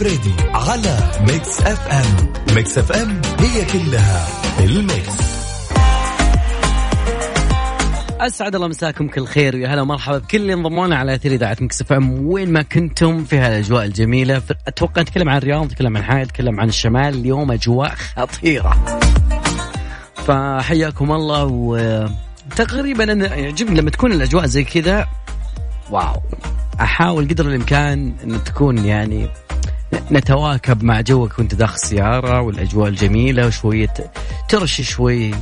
الفريدي على Mix FM. Mix FM هي كلها ال mix. أسعد الله مساكم كل خير ويا هلا ومرحبا بكل اللي انضمونا على أثير إذاعة Mix FM. وين ما كنتم في هالاجواء الجميلة أتوقع نتكلم عن الرياض نتكلم عن حائل نتكلم عن الشمال اليوم أجواء خطيرة. فحياكم الله وتقريبا أنا يعجبني لما تكون الأجواء زي كذا واو. أحاول قدر الإمكان أن تكون يعني نتواكب مع جوك وانت داخل السيارة والأجواء الجميلة وشوية ترش شوي.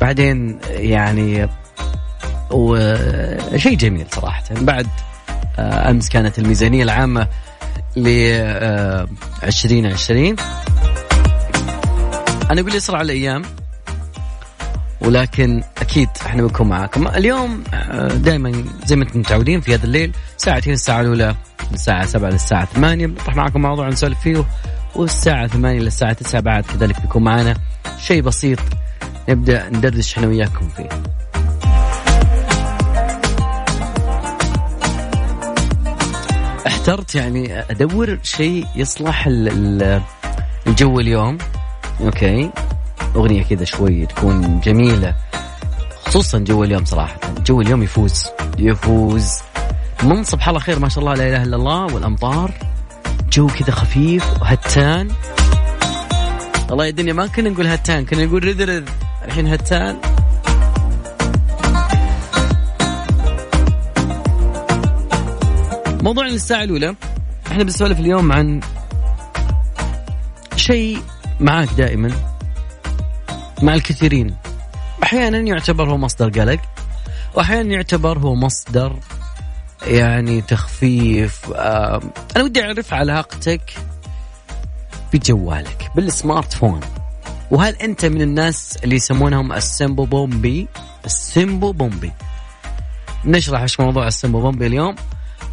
بعدين يعني وشيء جميل صراحة. بعد آه، أمس كانت الميزانية العامة ل 2020 أنا أقول يسرع الأيام. ولكن أكيد إحنا بنكون معاكم. اليوم آه، دائما زي ما أنتم متعودين في هذا الليل ساعتين الساعة الأولى من الساعة 7 للساعة 8 بنطرح معكم موضوع نسولف فيه والساعة 8 للساعة 9 بعد كذلك بيكون معنا شيء بسيط نبدأ ندردش إحنا وياكم فيه. احترت يعني أدور شيء يصلح الجو اليوم. أوكي. أغنية كذا شوي تكون جميلة خصوصا جو اليوم صراحة. جو اليوم يفوز. يفوز. من صبح الله خير ما شاء الله لا إله إلا الله والأمطار. جو كذا خفيف وهتان. والله يا الدنيا ما كنا نقول هتان كنا نقول رذ رذ الحين هتان. موضوعنا للساعة الأولى. إحنا بنسولف اليوم عن شيء معاك دائما. مع الكثيرين. أحيانا يعتبر هو مصدر قلق وأحيانا يعتبر هو مصدر يعني تخفيف أنا ودي أعرف علاقتك بجوالك بالسمارت فون. وهل أنت من الناس اللي يسمونهم السمبو بومبي؟ السمبو بومبي. نشرح إيش موضوع السمبو بومبي اليوم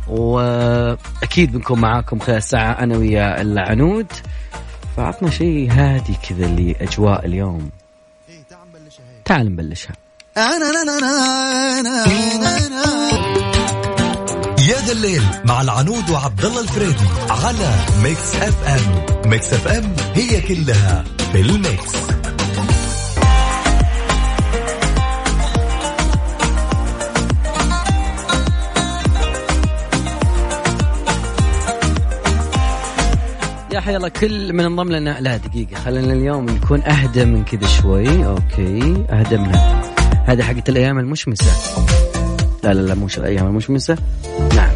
وأكيد بنكون معاكم خلال ساعه أنا ويا العنود. فعطنا شيء هادي كذا لأجواء اليوم. تعال نبلشها. يا ذا الليل مع العنود وعبد الله الفريدي على Mix FM. Mix FM هي كلها بال mix يا حي الله كل من انضم لنا. لا دقيقة خلينا اليوم نكون أهدى من كذا شوي. أوكي أهدى من هذا. حقت الأيام المشمسة. لا لا لا مش الأيام المشمسة. نعم.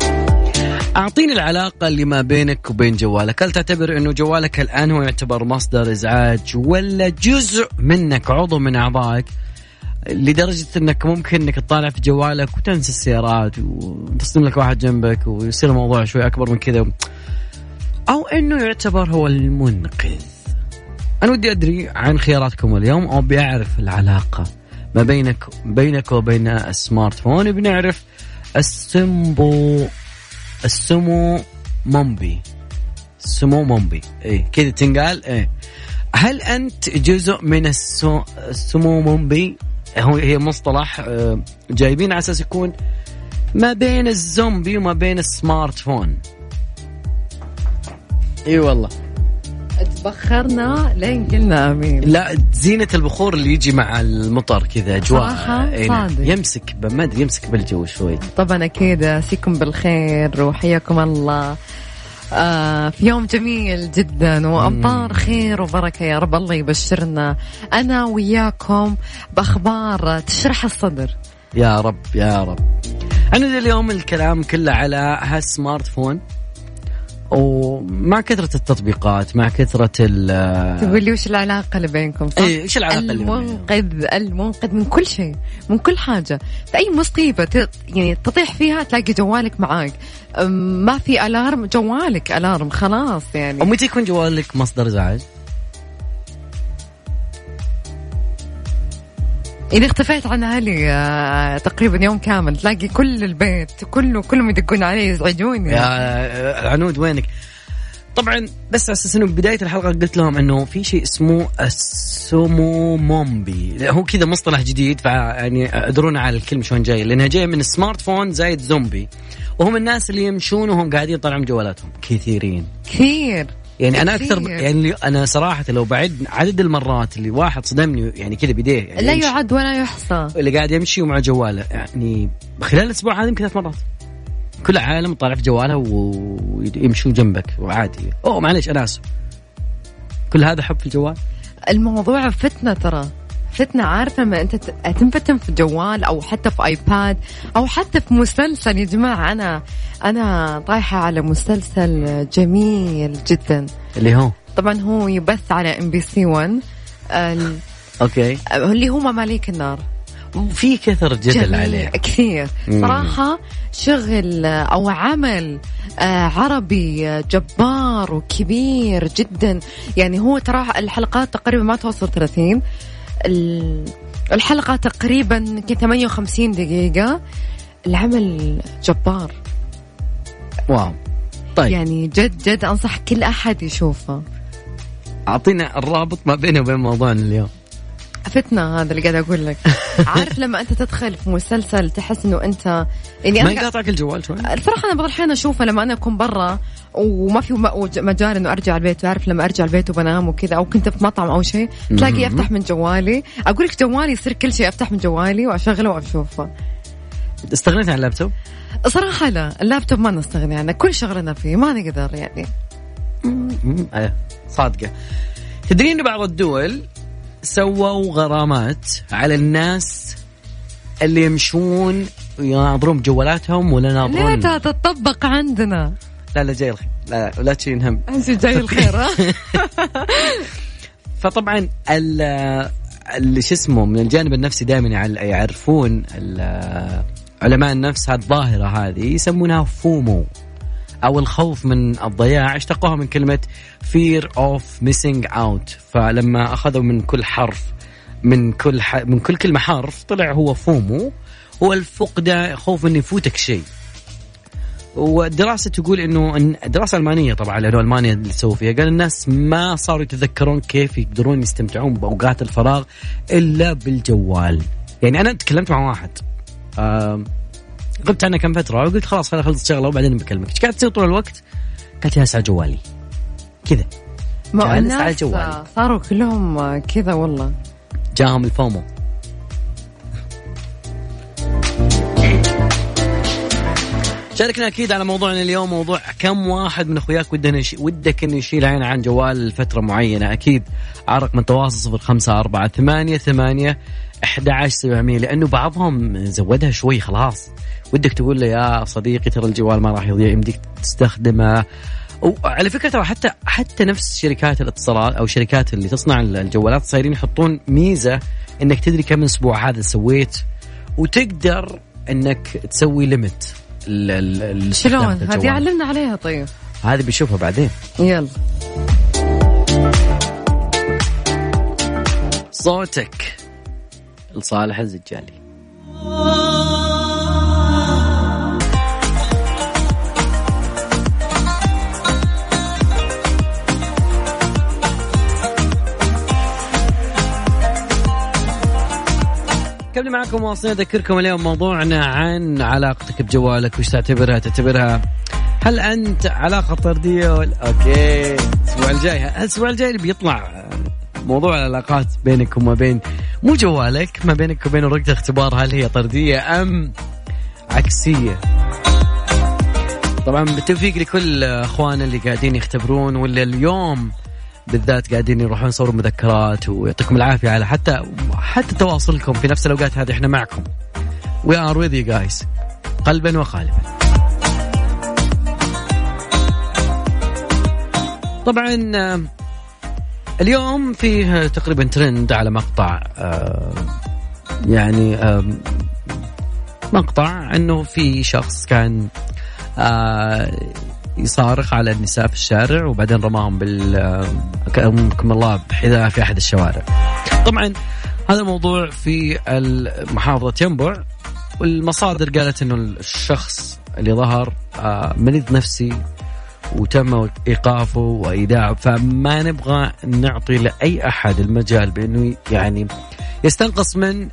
أعطيني العلاقة اللي ما بينك وبين جوالك. هل تعتبر أنه جوالك الآن هو يعتبر مصدر إزعاج ولا جزء منك عضو من أعضائك لدرجة أنك ممكن أنك تطالع في جوالك وتنسى السيارات وتصدم لك واحد جنبك ويصير الموضوع شوي أكبر من كذا؟ أو أنه يعتبر هو المنقذ. أنا ودي أدري عن خياراتكم اليوم أو بيعرف العلاقة ما بينك بينك وبين السمارت فون. بنعرف السمبو السمو مومبي السمو مومبي إيه كذا تنقال. إيه. هل أنت جزء من السو السمو مومبي هو هي مصطلح آه، جايبين على أساس يكون ما بين الزومبي وما بين السمارت فون. إي والله. تبخرنا لين قلنا آمين. لا زينة البخور اللي يجي مع المطر كذا أجواء. إيه نعم. صادق. يمسك ما أدري يمسك بالجو شوي. طبعا أكيد أسيكم بالخير وحياكم الله. آه في يوم جميل جدا وامطار خير وبركة يا رب الله يبشرنا. أنا وياكم بأخبار تشرح الصدر. يا رب يا رب. عندنا اليوم الكلام كله على هالسمارت فون ومع كثرة التطبيقات مع كثرة ال تقول لي وش العلاقة اللي بينكم صح؟ إيه إيش العلاقة اللي؟ المنقذ المنقذ من كل شيء من كل حاجة في أي مصيبة يعني تطيح فيها تلاقي جوالك معاك ما في ألارم جوالك ألارم خلاص يعني ومتى يكون جوالك مصدر إزعاج؟ إذا اختفيت عن أهلي آه، تقريبا يوم كامل تلاقي كل البيت كله كلهم يدقون علي يزعجوني. يا عنود وينك؟ طبعا بس على أساس إنه بداية الحلقة قلت لهم إنه في شيء اسمه ال smombie. هو كذا مصطلح جديد فيعني ادرونا على الكلمة شلون جاي لأنها جاية من smart phone زايد زومبي. وهم الناس اللي يمشون وهم قاعدين يطلعون جوالاتهم. كثيرين. كثير. يعني أنا أكثر. يعني أنا صراحة لو بعد عدد المرات اللي واحد صدمني يعني كذا بيديه يعني لا يعد ولا يحصى. اللي قاعد يمشي ومع جواله يعني خلال الأسبوع هذا يمكن ثلاث مرات. كل عالم طالع في جواله ويمشون جنبك وعادي. أوه معليش أنا آسف. كل هذا حب في الجوال؟ الموضوع فتنة ترى. فتنة عارفة لما أنت ت- تنفتن في جوال أو حتى في آيباد أو حتى في مسلسل يا جماعة. أنا أنا طايحة على مسلسل جميل جدا. اللي هو؟ طبعا هو يبث على MBC 1 ال- okay. اللي هو ممالك النار. في كثر جدل عليه. كثير. مم. صراحة شغل أو عمل آه، عربي آه، جبار وكبير جدا. يعني هو ترى الحلقات تقريبا ما توصل 30 ال- الحلقة تقريبا يمكن 58 دقيقة. العمل جبار. واو. طيب. يعني جد جد أنصح كل أحد يشوفه. أعطينا الرابط ما بينه وبين موضوعنا اليوم. فتنة هذا اللي قاعد أقول لك. عارف لما أنت تدخل في مسلسل تحس إنه أنت يعني ما أنا يقاطعك الجوال شوي. الصراحة أنا بعض الأحيان أشوفه لما أنا أكون برا وما في مجال إنه أرجع البيت. وأعرف لما أرجع البيت وبنام وكذا أو كنت في مطعم أو شيء تلاقي. أفتح من جوالي. أقول لك جوالي يصير كل شيء أفتح من جوالي وأشغله وأشوفه. استغنيت عن اللابتوب؟ صراحة لا اللابتوب ما نستغني عنه. كل شغلنا فيه ما نقدر يعني. آه، صادقة. تدرين بعض الدول سووا غرامات على الناس اللي يمشون يناظرون بجوالاتهم ولا ليه يناظرون تا تطبق عندنا. لا لا جاي الخير. لا لا, تشيلين هم أنت جاي الخير ها؟ فطبعا ال اللي شو اسمه من الجانب النفسي دائما يعرفون علماء النفس هذه الظاهرة هذه يسمونها فومو. أو الخوف من الضياع اشتقوها من كلمة fear of missing out. فلما أخذوا من كل حرف من كل ح... من كل كلمة حرف طلع هو فومو هو الفقدان خوف ان يفوتك شيء. والدراسة تقول إنه إن- دراسه المانيه طبعا لأنه ألمانيا اللي سووا فيها قال الناس ما صاروا يتذكرون كيف يقدرون يستمتعون بأوقات الفراغ إلا بالجوال. يعني أنا تكلمت مع واحد غبت عنه كم فترة وقلت خلاص خليني اخلص شغله وبعدين بكلمك. إيش قاعد تسوي طول الوقت؟ قالت جالس على جوالي. كذا. ما جالس على جوالي. صاروا كلهم كذا والله. جاهم الفومو. شاركنا أكيد على موضوعنا اليوم موضوع كم واحد من أخوياك يش... ودك إنه يشيل عينه عن جوال لفترة معينة؟ أكيد على رقم التواصل صفر خمسة أربعة ثمانية ثمانية أحد عشر سبعمية لأنه بعضهم زودها شوي خلاص. ودك تقول له يا صديقي ترى الجوال ما راح يضيع يمديك تستخدمه. وعلى فكرة ترى حتى حتى نفس شركات الاتصالات أو شركات اللي تصنع الجوالات صايرين يحطون ميزة إنك تدري كم أسبوع هذا سويت وتقدر إنك تسوي ليمت شلون؟ هذه علمنا عليها طيب. هذه بنشوفها بعدين. يلا. صوتك لصالح الزجالي كمل معكم واصلين أذكركم اليوم موضوعنا عن علاقتك بجوالك وش تعتبرها؟ تعتبرها هل أنت علاقة طردية؟ ولا أوكي الأسبوع الجاي الأسبوع الجاي بيطلع موضوع العلاقات بينك وما بين مو جوالك ما بينك وبين ورقه اختبار هل هي طردية أم عكسية. طبعا بالتوفيق لكل اخواننا اللي قاعدين يختبرون واللي اليوم بالذات قاعدين يروحون يصوروا مذكرات ويعطيكم العافية على حتى حتى تواصلكم في نفس الأوقات هذه إحنا معكم. we are with you guys قلبا وقالبا. طبعا اليوم فيه تقريبا ترند على مقطع آه، يعني آه، مقطع إنه في شخص كان آه، يصارخ على النساء في الشارع وبعدين رماهم بال اكرمكم الله بحذاء في أحد الشوارع. طبعا هذا الموضوع في محافظه ينبع والمصادر قالت إنه الشخص اللي ظهر آه، مريض نفسي وتم إيقافه وإيداعه فما نبغى نعطي لأي أحد المجال بأنه يعني يستنقص من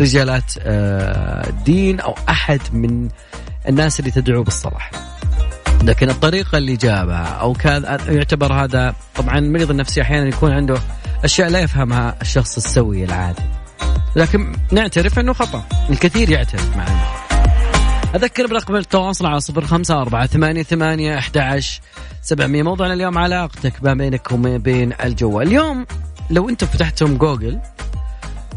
رجالات الدين أو أحد من الناس اللي تدعو بالصلاح. لكن الطريقة اللي جابها أو كان يعتبر هذا طبعا المريض النفسي أحيانا يكون عنده أشياء لا يفهمها الشخص السوي العادي. لكن نعترف أنه خطأ. الكثير يعترف معنا. أذكر برقم التواصل على صفر خمسة أربعة ثمانية ثمانية أحد سبعمية. موضوعنا اليوم علاقتك ما بينك وما بين الجوال. اليوم لو أنت فتحتم جوجل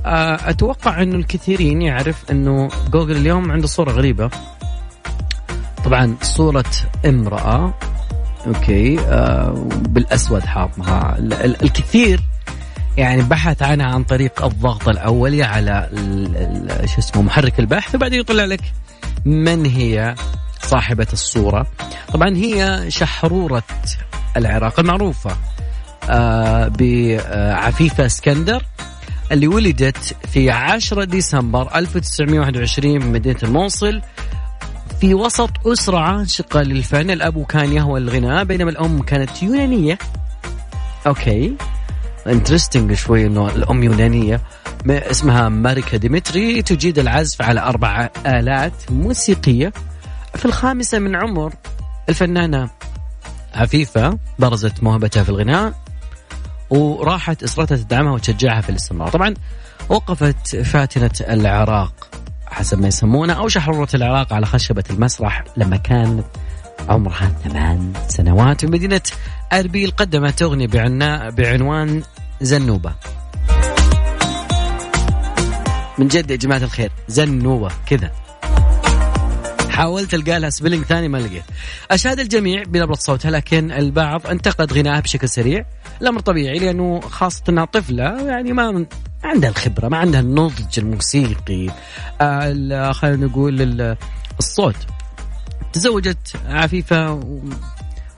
أتوقع أنه الكثيرين يعرف أنه جوجل اليوم عنده صورة غريبة. طبعا صورة امرأة okay آه بالأسود حاطها الكثير يعني بحث عنها عن طريق الضغط الأولي على شو اسمه محرك البحث وبعدين يطلع لك من هي صاحبة الصورة. طبعا هي شحرورة العراق المعروفة آه بعفيفة اسكندر اللي ولدت في 10 ديسمبر 1921 من مدينة الموصل. في وسط أسرة عاشقة للفن. الأب كان يهوى الغناء بينما الأم كانت يونانية. okay. interesting شوي إنه الأم يونانية. اسمها ماريكا ديمتري. تجيد العزف على أربع آلات موسيقية. في الخامسة من عمر الفنانة عفيفه برزت موهبتها في الغناء وراحت إسرتها تدعمها وتشجعها في الاستمرار طبعا وقفت فاتنة العراق. حسب ما يسمونه أو شحرورة العراق على خشبة المسرح لما كانت عمرها ثمان سنوات في مدينة أربيل قدمت أغنية بعنوان زنوبة. من جد يا جماعة الخير زنوبة كذا. حاولت ألقى لها سبيلنج ثاني ما لقيت. أشاد الجميع بنبره صوتها لكن البعض انتقد غناها بشكل سريع. الأمر طبيعي لأنه خاصة إنها طفلة يعني ما عندها الخبرة ما عندها النضج الموسيقي خلينا نقول الصوت. تزوجت عفيفة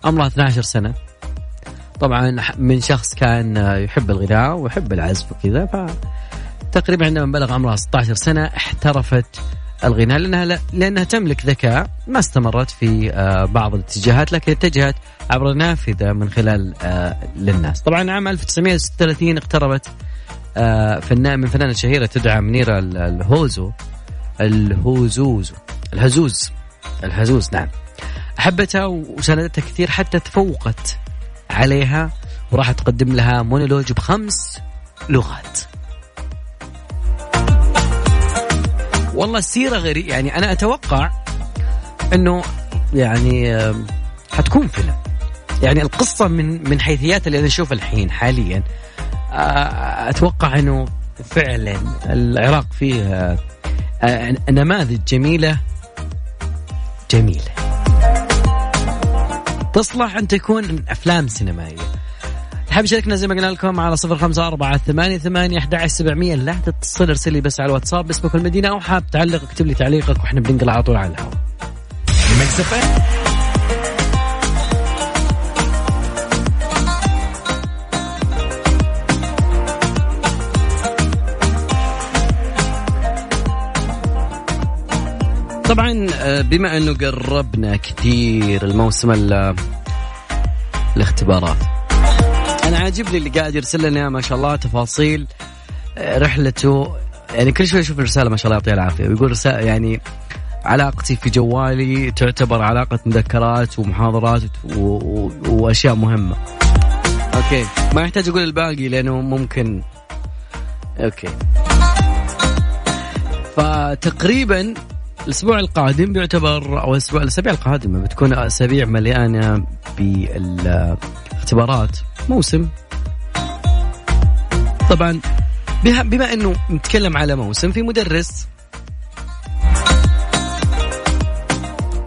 عمرها 12 سنة. طبعا من شخص كان يحب الغناء ويحب العزف وكذا ف تقريبا عندما بلغ عمرها 16 سنة احترفت الغناء لأنها لأنها تملك ذكاء ما استمرت في بعض الاتجاهات لكن اتجهت عبر نافذه من خلال للناس. طبعا عام 1936 اقتربت فنان من فنانة شهيرة تدعى منيرة الهوزو الهوزوز الهزوز الهزوز نعم أحبتها وساندتها كثير حتى تفوقت عليها وراح تقدم لها مونولوج بخمس لغات والله السيرة غريبة يعني أنا أتوقع أنه يعني حتكون فيلم. يعني القصة من من حيثيات اللي أنا أشوفها الحين حاليا أتوقع إنه فعلا العراق فيه نماذج جميلة. جميلة. تصلح أن تكون أفلام سينمائية. حاب شاركنا زي ما قلنا لكم على صفر خمسة أربعة ثمانية ثمانية أحد سبعمية لا تتصل ارسل لي بس على الواتساب باسمك المدينة أو حاب تعلق اكتب لي تعليقك وإحنا بننقل على طول على الهواء. طبعا بما أنه قربنا كثير الموسم الاختبارات أنا عاجبني اللي قاعد يرسل لنا ما شاء الله تفاصيل رحلته. يعني كل شوي أشوف الرسالة ما شاء الله يعطيه العافية. ويقول رسالة يعني علاقتي في جوالي تعتبر علاقة مذكرات ومحاضرات و... و... وأشياء مهمة. أوكي. ما يحتاج أقول الباقي لأنه ممكن. أوكي. فتقريبا الأسبوع القادم بيعتبر أو الأسبوع الأسابيع القادمة بتكون أسابيع مليانة بالاختبارات موسم. طبعا بما إنه نتكلم على موسم في مدرس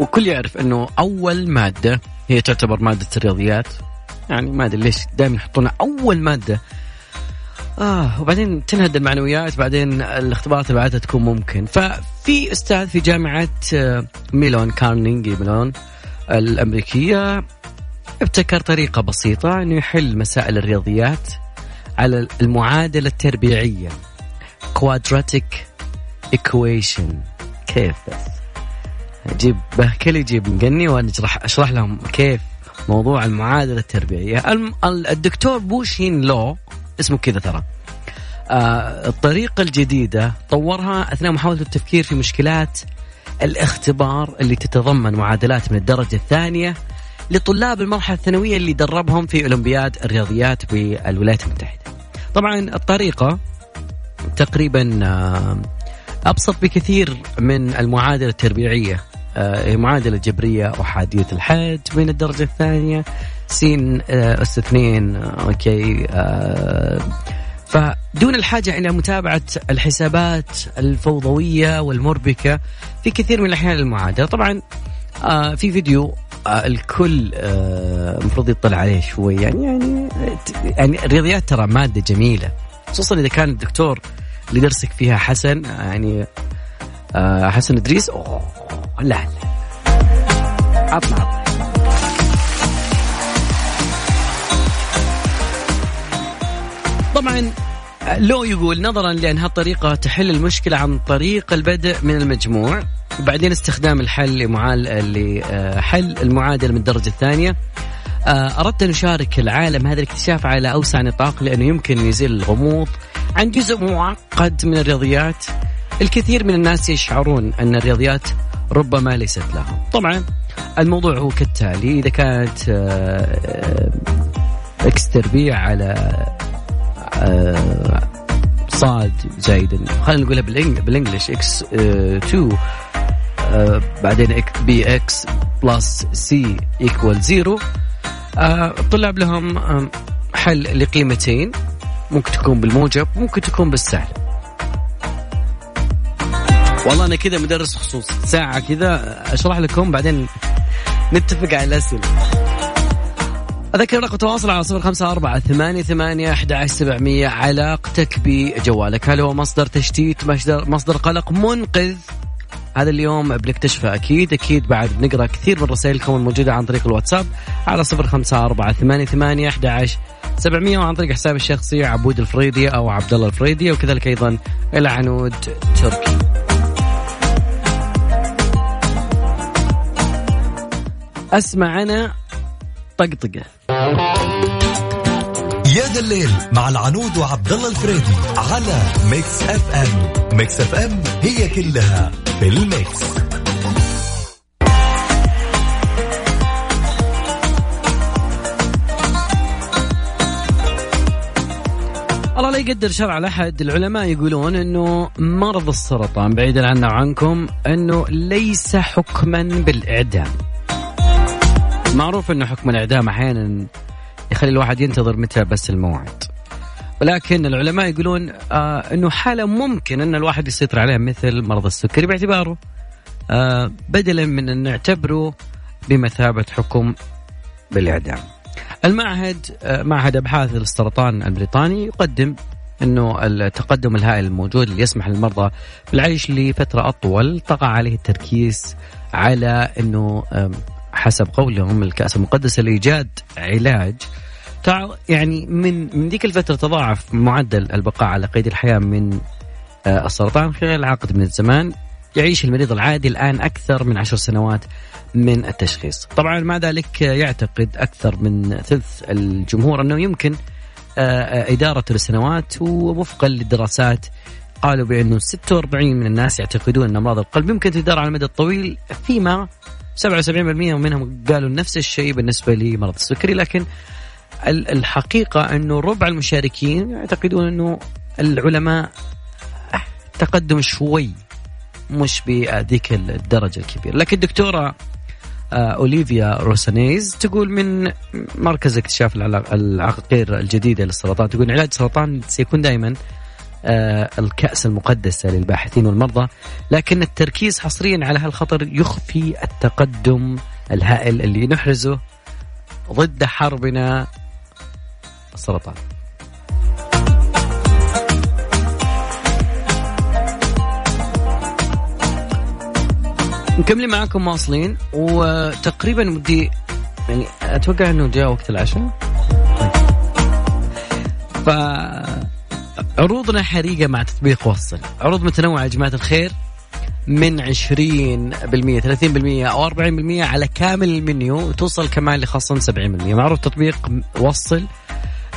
وكل يعرف إنه أول مادة هي تعتبر مادة الرياضيات. يعني ما أدري ليش دائما يحطونها أول مادة. آه وبعدين تنهد المعنويات بعدين الاختبارات اللي بعدها تكون ممكن. ففي أستاذ في جامعة ميلون كارنينجي ميلون الأمريكية. ابتكر طريقة بسيطة أنه يحل مسائل الرياضيات على المعادلة التربيعية. Quadratic equation. كيف؟ بس أجيب بهكل يجيب مقني وأنا اشرح أشرح لهم كيف موضوع المعادلة التربيعية. الم- ال- الدكتور بوشين لو اسمه كذا ترى. آه، الطريقة الجديدة طورها أثناء محاولة التفكير في مشكلات الاختبار اللي تتضمن معادلات من الدرجة الثانية لطلاب المرحلة الثانوية اللي دربهم في أولمبياد الرياضيات بالولايات المتحدة. طبعا الطريقة تقريبا آه، أبسط بكثير من المعادلة التربيعية آه، معادلة جبرية احاديه الحد من الدرجة الثانية سين آه، أس اثنين أوكي فدون الحاجة إلى متابعة الحسابات الفوضوية والمربكة في كثير من الأحيان المعادله طبعا في فيديو الكل آه، المفروض يطلع عليه شوي. يعني يعني يعني الرياضيات ترى مادة جميلة خصوصا إذا كان الدكتور اللي درسك فيها حسن يعني آه، حسن إدريس. أوه لا لا. عطنا. طبعا لو يقول نظرا لأن هالطريقة تحل المشكلة عن طريق البدء من المجموع وبعدين استخدام الحل لمعال لحل المعادلة من الدرجة الثانية. آه، أردت أن أشارك العالم هذا الاكتشاف على أوسع نطاق لأنه يمكن يزيل الغموض عن جزء معقد من الرياضيات. الكثير من الناس يشعرون أن الرياضيات ربما ليست لهم. طبعا الموضوع هو كالتالي إذا كانت آه، آه، x تربيع على صاد زايد خلينا نقولها بال English x 2 آه، بعدين b x plus c equal zero الطلاب لهم حل لقيمتين. ممكن تكون بالموجب ممكن تكون بالسالب والله أنا كذا مدرس خصوص ساعة كذا أشرح لكم بعدين نتفق على الأسئلة. أذكر رقم التواصل على صفر خمسة أربعة ثمانية ثمانية أحد سبعمية علاقتك بجوالك هل هو مصدر تشتيت مصدر, مصدر قلق منقذ؟ هذا اليوم بنكتشفه أكيد. أكيد بعد بنقرأ كثير من رسائلكم الموجودة عن طريق الواتساب على صفر خمسة أربعة ثمانية ثمانية أحد سبعمية وعن طريق حسابي الشخصي عبود الفريدي أو عبد الله الفريدي وكذلك أيضا العنود تركي. أسمع أنا طقطقة. يا ذا الليل مع العنود وعبد الله الفريدي على Mix FM. Mix FM هي كلها في ال mix. الله لا يقدر شرع لأحد. العلماء يقولون أنه مرض السرطان بعيدا عنا وعنكم أنه ليس حكما بالإعدام. معروف أنه حكم الإعدام أحيانا يخلي الواحد ينتظر متى بس الموعد. ولكن العلماء يقولون آه أنه حالة ممكن أن الواحد يسيطر عليها مثل مرض السكري باعتباره. آه بدلا من أن نعتبره بمثابة حكم بالإعدام. المعهد آه، معهد أبحاث السرطان البريطاني يقدم إنه التقدم الهائل الموجود اللي يسمح للمرضى بالعيش لفترة أطول طغى عليه التركيز على إنه حسب قولهم الكأس المقدسة لإيجاد علاج. يعني من من ذيك الفترة تضاعف معدل البقاء على قيد الحياة من آه، السرطان خلال عقد من الزمان. يعيش المريض العادي الآن أكثر من عشر سنوات من التشخيص. طبعا مع ذلك يعتقد أكثر من ثلث الجمهور أنه يمكن آه، إدارته لسنوات ووفقا للدراسات قالوا بأنه 46 من الناس يعتقدون أن أمراض القلب يمكن تدار على المدى الطويل فيما 77% منهم قالوا نفس الشيء بالنسبة لمرض السكري لكن ال- الحقيقة أنه ربع المشاركين يعتقدون أنه العلماء تقدم شوي مش بذيك الدرجة الكبيرة. لكن الدكتورة آه، أوليفيا روسانيز تقول من مركز اكتشاف العقاقير الجديدة للسرطان تقول علاج السرطان سيكون دائما الكأس المقدسة للباحثين والمرضى لكن التركيز حصريا على هالخطر يخفي التقدم الهائل اللي نحرزه ضد حربنا السرطان. مكملين معاكم واصلين وتقريبا ودي يعني أتوقع إنه جاء وقت العشاء. ف عروضنا حريقة مع تطبيق وصل. عروض متنوعة يا جماعة الخير من 20% 30% أو 40% على كامل المنيو وتوصل كمان لخصم 70% معروف تطبيق وصل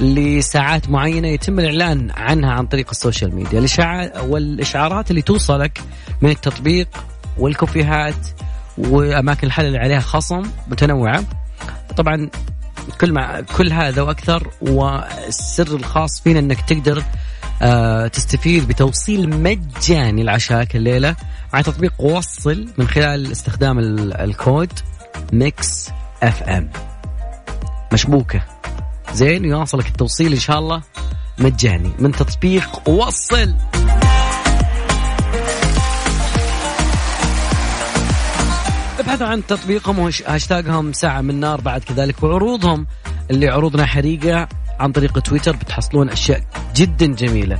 لساعات معينة يتم الإعلان عنها عن طريق ال social media. والإشعارات اللي توصلك من التطبيق والكوفيهات وأماكن الحل اللي عليها خصم متنوعة. طبعا كل مع كل هذا وأكثر والسر الخاص فينا إنك تقدر تستفيد بتوصيل مجاني لعشائك الليلة مع تطبيق وصل من خلال استخدام الكود Mix FM. مشبوكة. زين يواصلك التوصيل إن شاء الله مجاني من تطبيق وصل. ابحثوا عن تطبيقهم وهاشتاجهم ساعة من نار بعد كذلك وعروضهم اللي عروضنا حريقة عن طريق تويتر بتحصلون أشياء جدا جميلة.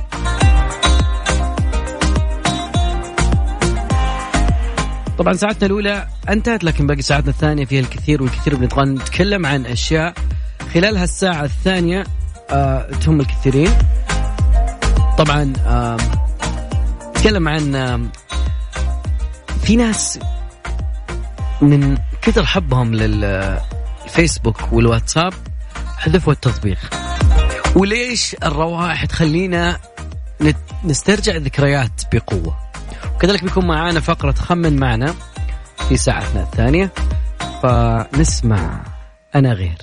طبعا ساعتنا الأولى أنتهت لكن باقي ساعتنا الثانية فيها الكثير والكثير بنبغى نتكلم عن أشياء خلال هالساعة الثانية آه تهم الكثيرين. طبعا آه نتكلم عن آه في ناس من كثر حبهم للفيسبوك والواتساب حذفوا التطبيق. وليش الروائح تخلينا نسترجع الذكريات بقوة؟ وكذلك بيكون معانا فقرة خمن معنا في ساعتنا الثانية فنسمع أنا غير.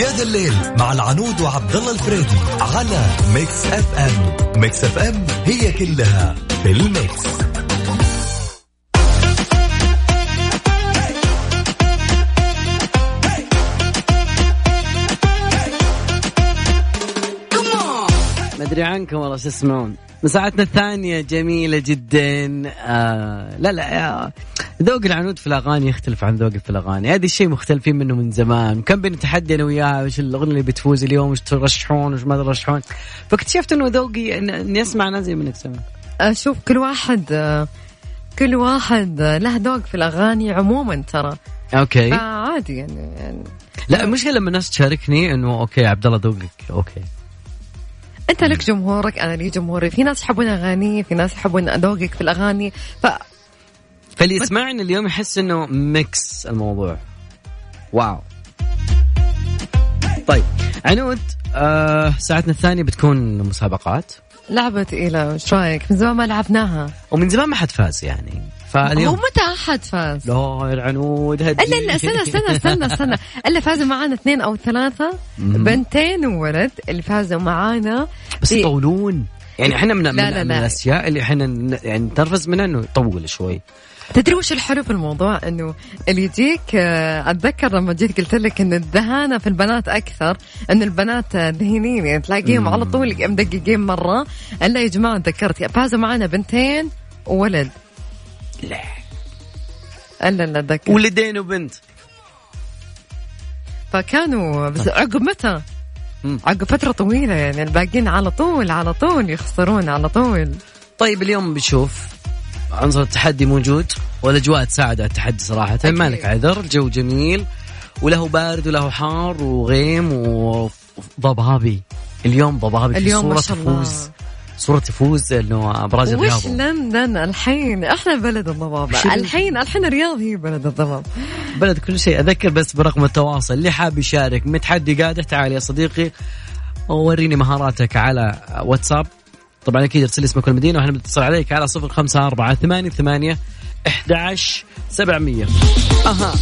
يا ذا الليل مع العنود وعبد الله الفريدي على Mix FM Mix FM هي كلها في ال mix أدري عنكم والله شو تسمعون مساعتنا الثانية جميلة جدا. آه لا لا ذوق العنود في الأغاني يختلف عن ذوقي في الأغاني. هذا الشيء مختلفين منه من زمان. كم بين تحدي أنا وياها وش الأغنية اللي بتفوز اليوم وش ترشحون وش ما ترشحون. فاكتشفت أنه ذوقي إني أسمع ناس زي منك سمع أشوف كل واحد كل واحد له ذوق في الأغاني عموما ترى. أوكي. عادي يعني, يعني. لا المشكلة لما الناس تشاركني إنه okay عبد الله ذوقك okay. أنت لك جمهورك أنا لي جمهوري. في ناس يحبون أغاني في ناس يحبون ذوقك في الأغاني. ف فاللي يسمعني اليوم يحس إنه mix الموضوع. wow. طيب عنود آه ساعتنا الثانية بتكون مسابقات. لعبة ثقيلة وش رأيك؟ من زمان ما لعبناها. ومن زمان ما حد فاز يعني. فاليوم هو متى أحد فاز؟ لا العنود هدي إلا لا استنى استنى استنى استنى. الا فازوا معانا اثنين أو ثلاثة بنتين وولد اللي فازوا معانا بس يطولون. يعني إحنا من, لا من, لا لا. من الأشياء اللي إحنا يعني نتنرفز منها إنه يطول شوي. تدري وش الحلو في الموضوع؟ إنه اللي يجيك آه، أتذكر لما جيت قلت لك إن الدهانة في البنات أكثر ان البنات دهينين يعني تلاقيهم على طول مدققين مرة. إلا يا جماعة تذكرت فازوا معنا بنتين وولد. لا. الا لا أتذكر. ولدين وبنت. فكانوا بس عقب متى؟ عقب فترة طويلة يعني الباقيين على طول على طول يخسرون على طول. طيب اليوم بنشوف عنصر التحدي موجود والأجواء تساعد على التحدي صراحة. ما لك عذر؟ الجو جميل. وله بارد وله حار وغيم وضبابي. اليوم ضبابي اليوم في صورة تفوز. صورة تفوز إنه ابراج الرياض وش لندن الحين؟ إحنا بلد الضباب الحين الحين الرياض هي بلد الضباب بلد كل شيء. أذكر بس برقم التواصل. اللي حاب يشارك متحدي قاده تعال يا صديقي. وريني مهاراتك على واتساب. طبعا أكيد ارسل لي اسمك والمدينة وإحنا بنتصل عليك على صفر خمسة أربعة ثمانية ثمانية أحد سبعمية. أها.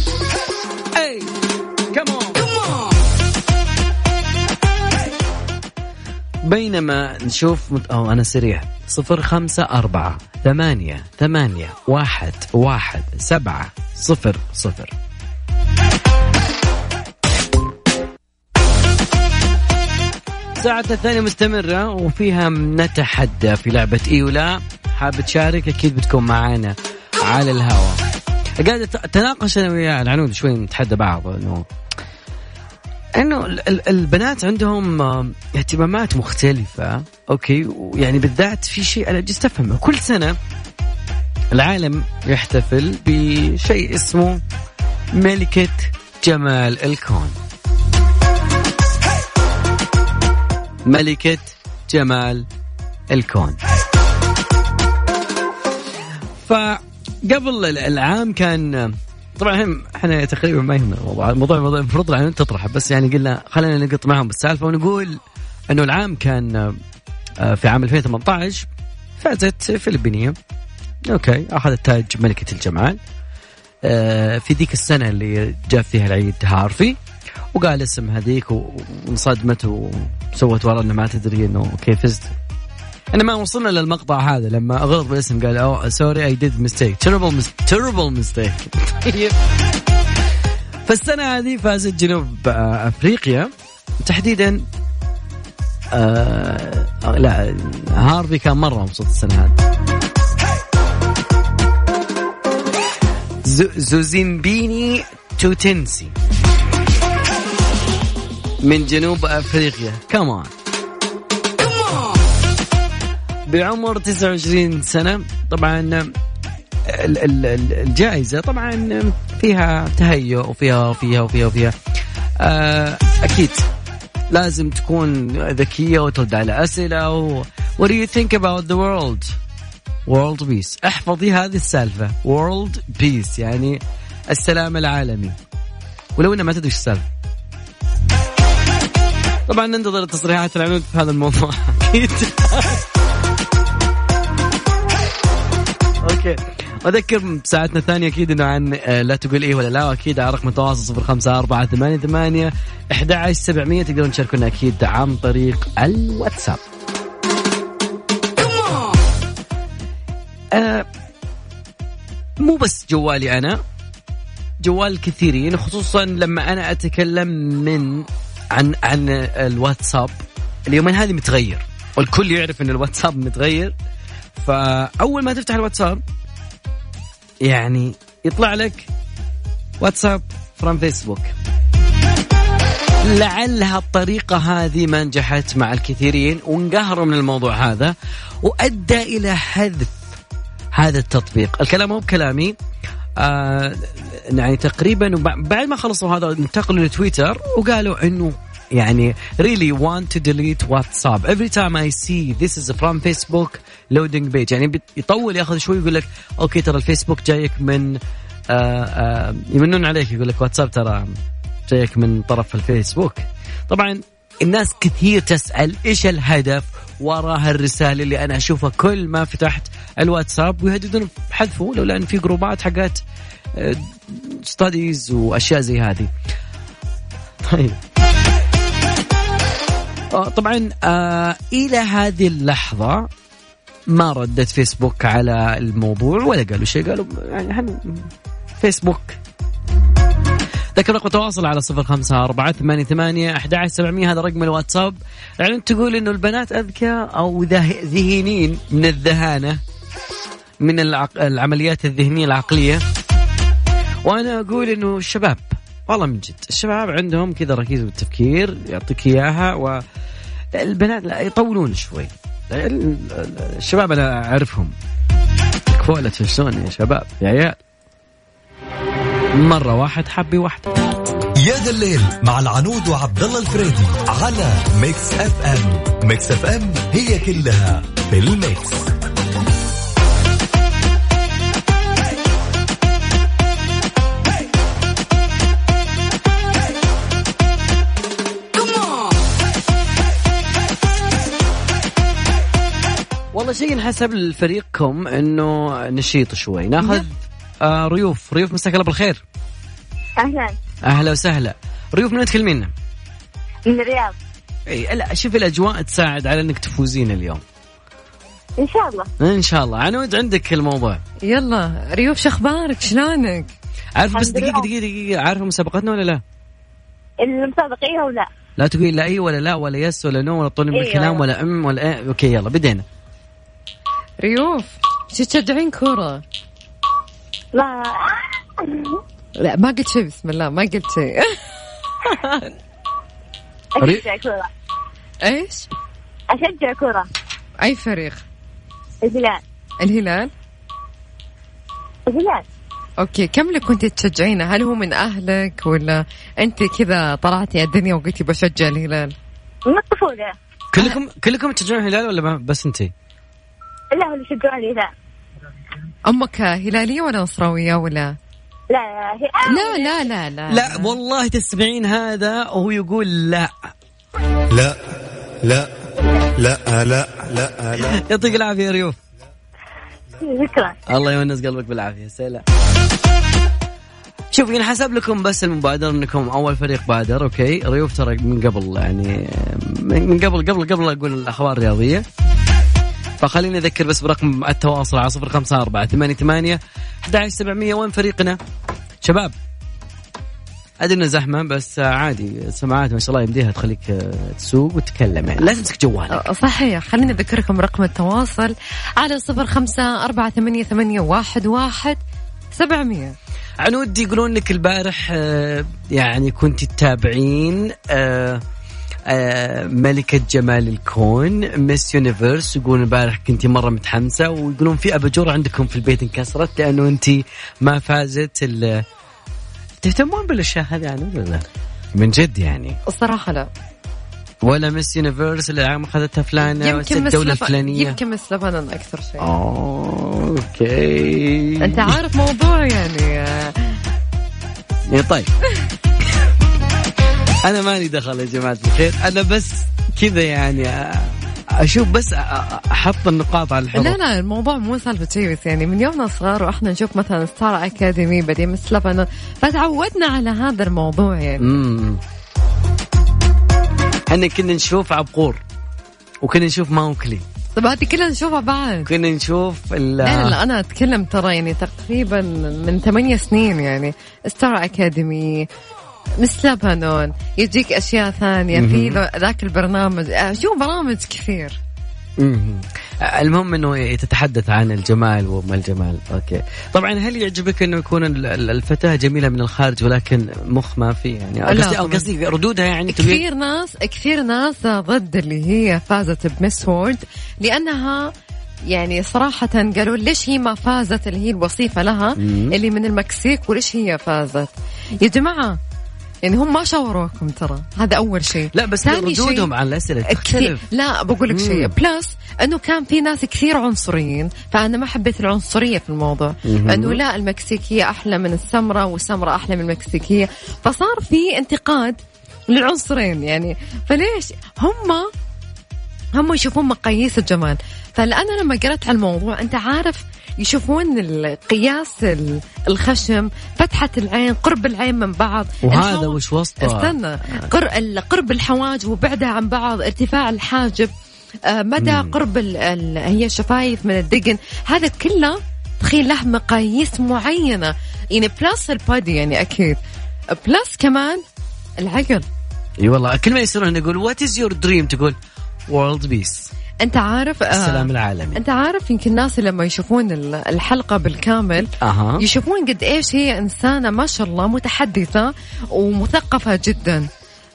بينما نشوف. أو أنا سريع. صفر خمسة أربعة ثمانية ثمانية واحد واحد سبعة صفر صفر. ساعة الثانية مستمرة وفيها نتحدى في لعبة اي ولا حاب تشارك؟ أكيد بتكون معانا على الهواء. قاعد اتناقش أنا ويا العنود شوي نتحدى بعض إنه انه البنات عندهم اهتمامات مختلفة أوكي؟ يعني بالذات في شيء أنا جست أفهمه. كل سنة العالم يحتفل بشيء اسمه ملكة جمال الكون. ملكة جمال الكون. فقبل العام كان طبعا إحنا تقريبا ما يهمنا الموضوع. الموضوع المفروض العنود تطرحه بس يعني قلنا خلينا نقط معهم بالسالفة ونقول إنه العام كان آه، في عام 2018 فازت فلبينيه okay أخذت تاج ملكة الجمال. آه، في ذيك السنة اللي جاب فيها العيد هارفي وقال اسم هذيك وانصدمت وسوت ورا إنه ما تدري إنه كيف فزت. أنا ما وصلنا للمقطع هذا لما غلط بالاسم قال oh sorry I did mistake terrible terrible mistake فالسنة هذه فازت جنوب أفريقيا. تحديدا آه لا هارفي كان مرة مبسوط السنة هذه. زوزيمبيني توتنسي. من جنوب أفريقيا. كمان بعمر 29 سنة. طبعا الجائزة طبعا فيها تهيؤ وفيها وفيها وفيها وفيها. آه، أكيد لازم تكون ذكية وترد على أسئلة و What do you think about the world? World peace. احفظي هذه السالفة. World peace يعني السلام العالمي. ولو إنه ما تدري إيش السالفة. طبعا ننتظر تصريحات العنود في هذا الموضوع. أكيد أوكي. أذكر بساعتنا الثانية أكيد إنه عن آه، لا تقول إيه ولا لا واكيد على رقم التواصل صفر خمسة أربعة ثمانية ثمانية أحد عشر سبعمية تقدرون تشاركونا أكيد عن طريق الواتساب. آه مو بس جوالي أنا جوال الكثيرين خصوصا لما أنا أتكلم من عن عن الواتساب. اليومين هذه متغير والكل يعرف إن الواتساب متغير. فأول ما تفتح الواتساب يعني يطلع لك واتساب فرام فيسبوك لعلها الطريقة هذه ما نجحت مع الكثيرين وانقهروا من الموضوع هذا وأدى إلى حذف هذا التطبيق. الكلام مو بكلامي. آه يعني تقريبا بعد ما خلصوا هذا انتقلوا لتويتر وقالوا إنه يعني really want to delete WhatsApp. Every time I see this is from Facebook loading page. يعني يطول ياخذ شوي يقول لك okay ترى الفيسبوك جايك من آآ آآ يمنون عليك يقول لك واتساب ترى جايك من طرف الفيسبوك. طبعا الناس كثير تسأل إيش الهدف؟ وراء الرسالة اللي أنا أشوفها كل ما فتحت الواتساب. ويهددون بحذفه لولا إن في جروبات حقت ستاديز وأشياء زي هذه. طيب. آه، طبعا آه إلى هذه اللحظة ما ردت فيسبوك على الموضوع ولا قالوا شيء قالوا يعني فيسبوك؟ ذكر رقم التواصل على صفر خمسة أربعة ثمانية ثمانية أحد سبعمية هذا رقم الواتساب. يعني تقول إنه البنات أذكى أو ذهينين من الذهانة من العمليات الذهنية العقلية. وأنا أقول إنه الشباب والله من جد. الشباب عندهم كذا ركيزة بالتفكير يعطيك إياها والبنات لا يطولون شوي. الشباب أنا أعرفهم. كفولة تفسون يا شباب؟ يا عيال. مرة واحد حبي واحدة. يا ذا الليل مع العنود وعبد الله الفريدي على Mix FM Mix FM هي كلها في الميكس. والله شيء نحسب لفريقكم إنه نشيط شوي. ناخذ آه ريوف. ريوف مساك الله بالخير. أهلا. أهلا وسهلا. ريوف من تكلمينا؟ من الرياض. إي لا شوف الاجواء تساعد على إنك تفوزين اليوم. إن شاء الله. إن شاء الله. عنود عندك الموضوع. يلا ريوف شو أخبارك؟ شلونك؟ عارف بس دقيقة دقيقة دقيقة. عارفة مسابقتنا ولا لا؟ المسابقة إيه ولا لا؟ تقولي لا إي ولا لا ولا yes ولا no ولا طول من الكلام أيوة. ولا أم ولا إيه. okay يلا بدينا. ريوف شو تشجعين كورة؟ لا. لا ما قلت شيء بسم الله ما قلت شيء. أشجع كورة. إيش؟ أشجع كورة. أي فريق؟ الهلال. الهلال؟ الهلال. أوكي كم لك كنت تشجعينه؟ هل هو من أهلك ولا أنت كذا طلعتي الدنيا وقلتي بشجع الهلال؟ من الطفولة. كلكم كلكم تشجعون الهلال ولا بس أنت؟ لا اللي يشجعون الهلال أمك هلالية ولا نصراوية ولا؟ لا هي لا لا لا لا. لا والله تسمعين هذا وهو يقول لا. لا لا لا لا لا لا يعطيك العافية يا ريوف شكرا. الله يونس قلبك بالعافية سلام. شوف ينحسب لكم بس المبادرة إنكم أول فريق بادر okay؟ ريوف ترى من قبل يعني من قبل قبل قبل أقول الأخبار الرياضية. فخليني أذكر بس برقم التواصل على صفر خمسة أربعة ثمانية ثمانية سبعمية وين فريقنا؟ شباب. ادري انه زحمة بس عادي السماعات ما شاء الله يمديها تخليك تسوق وتتكلم يعني لا تمسك جوالك. صحيح. خليني أذكركم رقم التواصل على صفر خمسة أربعة ثمانية, ثمانية واحد, واحد سبعمية. عنود يقولون لك البارح آه، يعني كنت تتابعين آه، آه، ملكة جمال الكون Miss Universe يقولون البارح كنت مرة متحمسة ويقولون في أباجورة عندكم في البيت انكسرت لأنه أنت ما فازت ال تهتمون بالأشياء هذه عنود ولا لا؟ من جد يعني. الصراحة لا. ولا Miss Universe العام أخذتها فلانة يمكن لب- الفلانية يمكن Miss لبنان أكثر شيء. okay. أنت عارف موضوع يعني. آه، إيه طيب. أنا مالي دخل يا جماعة الخير. أنا بس كذا يعني أشوف بس أحط النقاط على الحروف. لا لا الموضوع مو سالفة شيء بس يعني. من يومنا صغار وإحنا نشوف مثلا ستار اكاديمي بعدين مس لبنان فتعودنا على هذا الموضوع يعني. امم إحنا كنا نشوف عبقور وكنا نشوف ماوكلي طب هذه كلها نشوفها بعد. كنا نشوف ال- لا لا لا أنا أتكلم ترى يعني تقريبا من ثمانية سنين يعني. Star Academy Miss لبنان يجيك أشياء ثانية. في ذاك البرنامج. آه، شو برامج كثير. مم. المهم إنه تتحدث عن الجمال وما الجمال. okay. طبعا هل يعجبك إنه يكون ال- ال- الفتاة جميلة من الخارج ولكن مخ ما في يعني؟ قصدي. قصدي ردودها يعني تبي- كثير ناس كثير ناس ضد اللي هي فازت ب Miss World. لأنها يعني صراحة قالوا ليش هي ما فازت اللي هي الوصيفة لها مم. اللي من المكسيك وليش هي فازت. يا جماعة يعني هم ما شاوروكم ترى. هذا أول شيء. لا بس ثاني شيء- ردودهم على الأسئلة تختلف. لا بقول لك شيء. plus إنه كان في ناس كثير عنصريين فأنا ما حبيت العنصرية في الموضوع. إنه لا المكسيكية أحلى من السمراء والسمراء أحلى من المكسيكية. فصار في انتقاد للعنصرين يعني. فليش؟ هم هم يشوفون مقاييس الجمال. فانا لما قرأت على الموضوع أنت عارف يشوفون القياس ال- الخشم فتحة العين قرب العين من بعض. وهذا وش وسطه؟ استنى. قرب الحواجب وبعدها عن بعض ارتفاع الحاجب. آه، مدى مم. قرب ال... ال... هي الشفايف من الدقن. هذا كله تخيل له مقاييس معينة. يعني plus ال body يعني أكيد. plus كمان العقل. إي والله كل ما يصيرون يقول what is your dream تقول world peace أنت عارف آه، السلام العالمي. أنت عارف يمكن الناس لما يشوفون ال- الحلقة بالكامل أها. يشوفون قد إيش هي إنسانة ما شاء الله متحدثة ومثقفة جدا.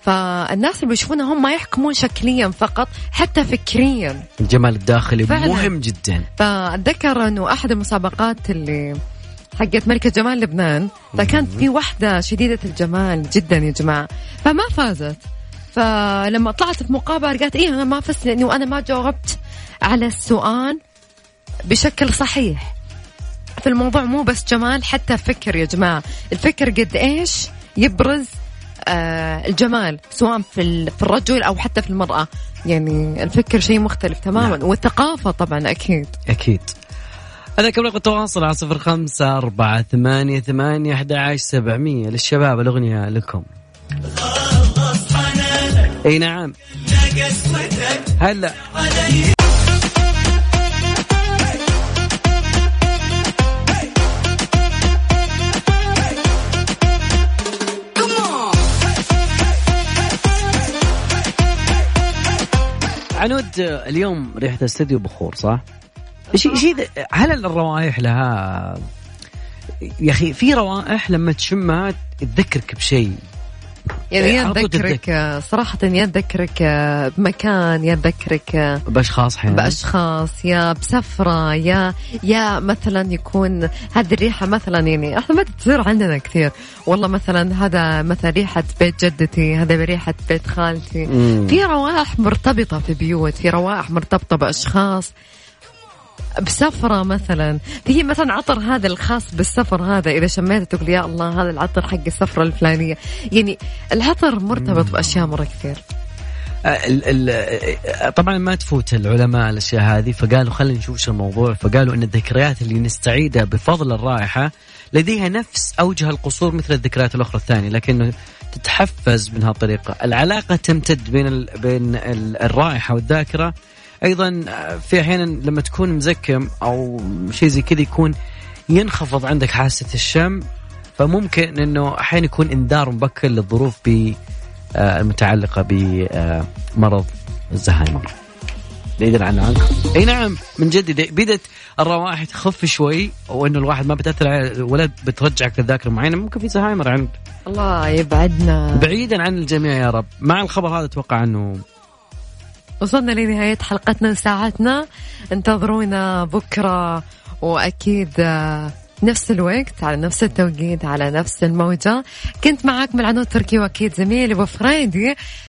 فالناس اللي بيشوفونها هم ما يحكمون شكليا فقط حتى فكريا. الجمال الداخلي فعلاً. مهم جدا. فأتذكر إنه أحد المسابقات اللي حقت ملكة جمال لبنان فكانت في واحدة شديدة الجمال جدا يا جماعة. فما فازت. فلما طلعت في مقابلة قالت إيه أنا ما فزت لأني وأنا ما جاوبت على السؤال بشكل صحيح. في الموضوع مو بس جمال حتى فكر يا جماعة. الفكر قد إيش يبرز آه الجمال سواء في في الرجل أو حتى في المرأة. يعني الفكر شيء مختلف تماما. نعم. والثقافة طبعا أكيد. أكيد. هذا كم رقم التواصل على صفر خمسة أربعة ثمانية ثمانية أحد عشر سبعمية. للشباب الأغنية لكم. اي نعم هلا عنود اليوم ريحة الاستديو بخور صح؟ إيش إيش هل الروائح لها يا أخي في روائح لما تشمها تذكرك بشيء يعني إيه، يا تذكرك آه، صراحة يا تذكرك آه، بمكان يا تذكرك آه، بأشخاص أحيانا بأشخاص يا بسفرة يا يا مثلا يكون هذه الريحة مثلا يعني إحنا ما تصير عندنا كثير. والله مثلا هذا مثلا ريحة بيت جدتي هذا بريحة بيت خالتي. مم. في روائح مرتبطة في بيوت في روائح مرتبطة بأشخاص. بسفرة مثلا. في مثلا عطر هذا الخاص بالسفر هذا إذا شميته تقول يا الله هذا العطر حق السفرة الفلانية. يعني العطر مرتبط بأشياء مرة كثير. آه، آه، طبعا ما تفوت العلماء الأشياء هذه فقالوا خلينا نشوف شو الموضوع. فقالوا إن الذكريات اللي نستعيدها بفضل الرائحة لديها نفس أوجه القصور مثل الذكريات الأخرى الثانية لكنه تتحفز من هالطريقه العلاقة تمتد بين ال بين ال الرائحة والذاكرة. أيضا آه، في أحيانا لما تكون مزكم أو شيء زي كذا يكون ينخفض عندك حاسة الشم فممكن إنه أحيانا يكون إنذار مبكر للظروف ب آه، المتعلقة بمرض الزهايمر. بعيدا عن عنك أي نعم من جد بدت الروائح تخف شوي وانه الواحد ما بتأثر ولا بترجعك لذاكره معينة ممكن في زهايمر عند الله يبعدنا. بعيدا عن الجميع يا رب. مع الخبر هذا أتوقع أنه وصلنا لنهاية حلقتنا وساعتنا. انتظرونا بكرة وأكيد آه، نفس الوقت على نفس التوقيت على نفس الموجة. كنت معاكم العنود تركي وأكيد زميلي أبو فريدي.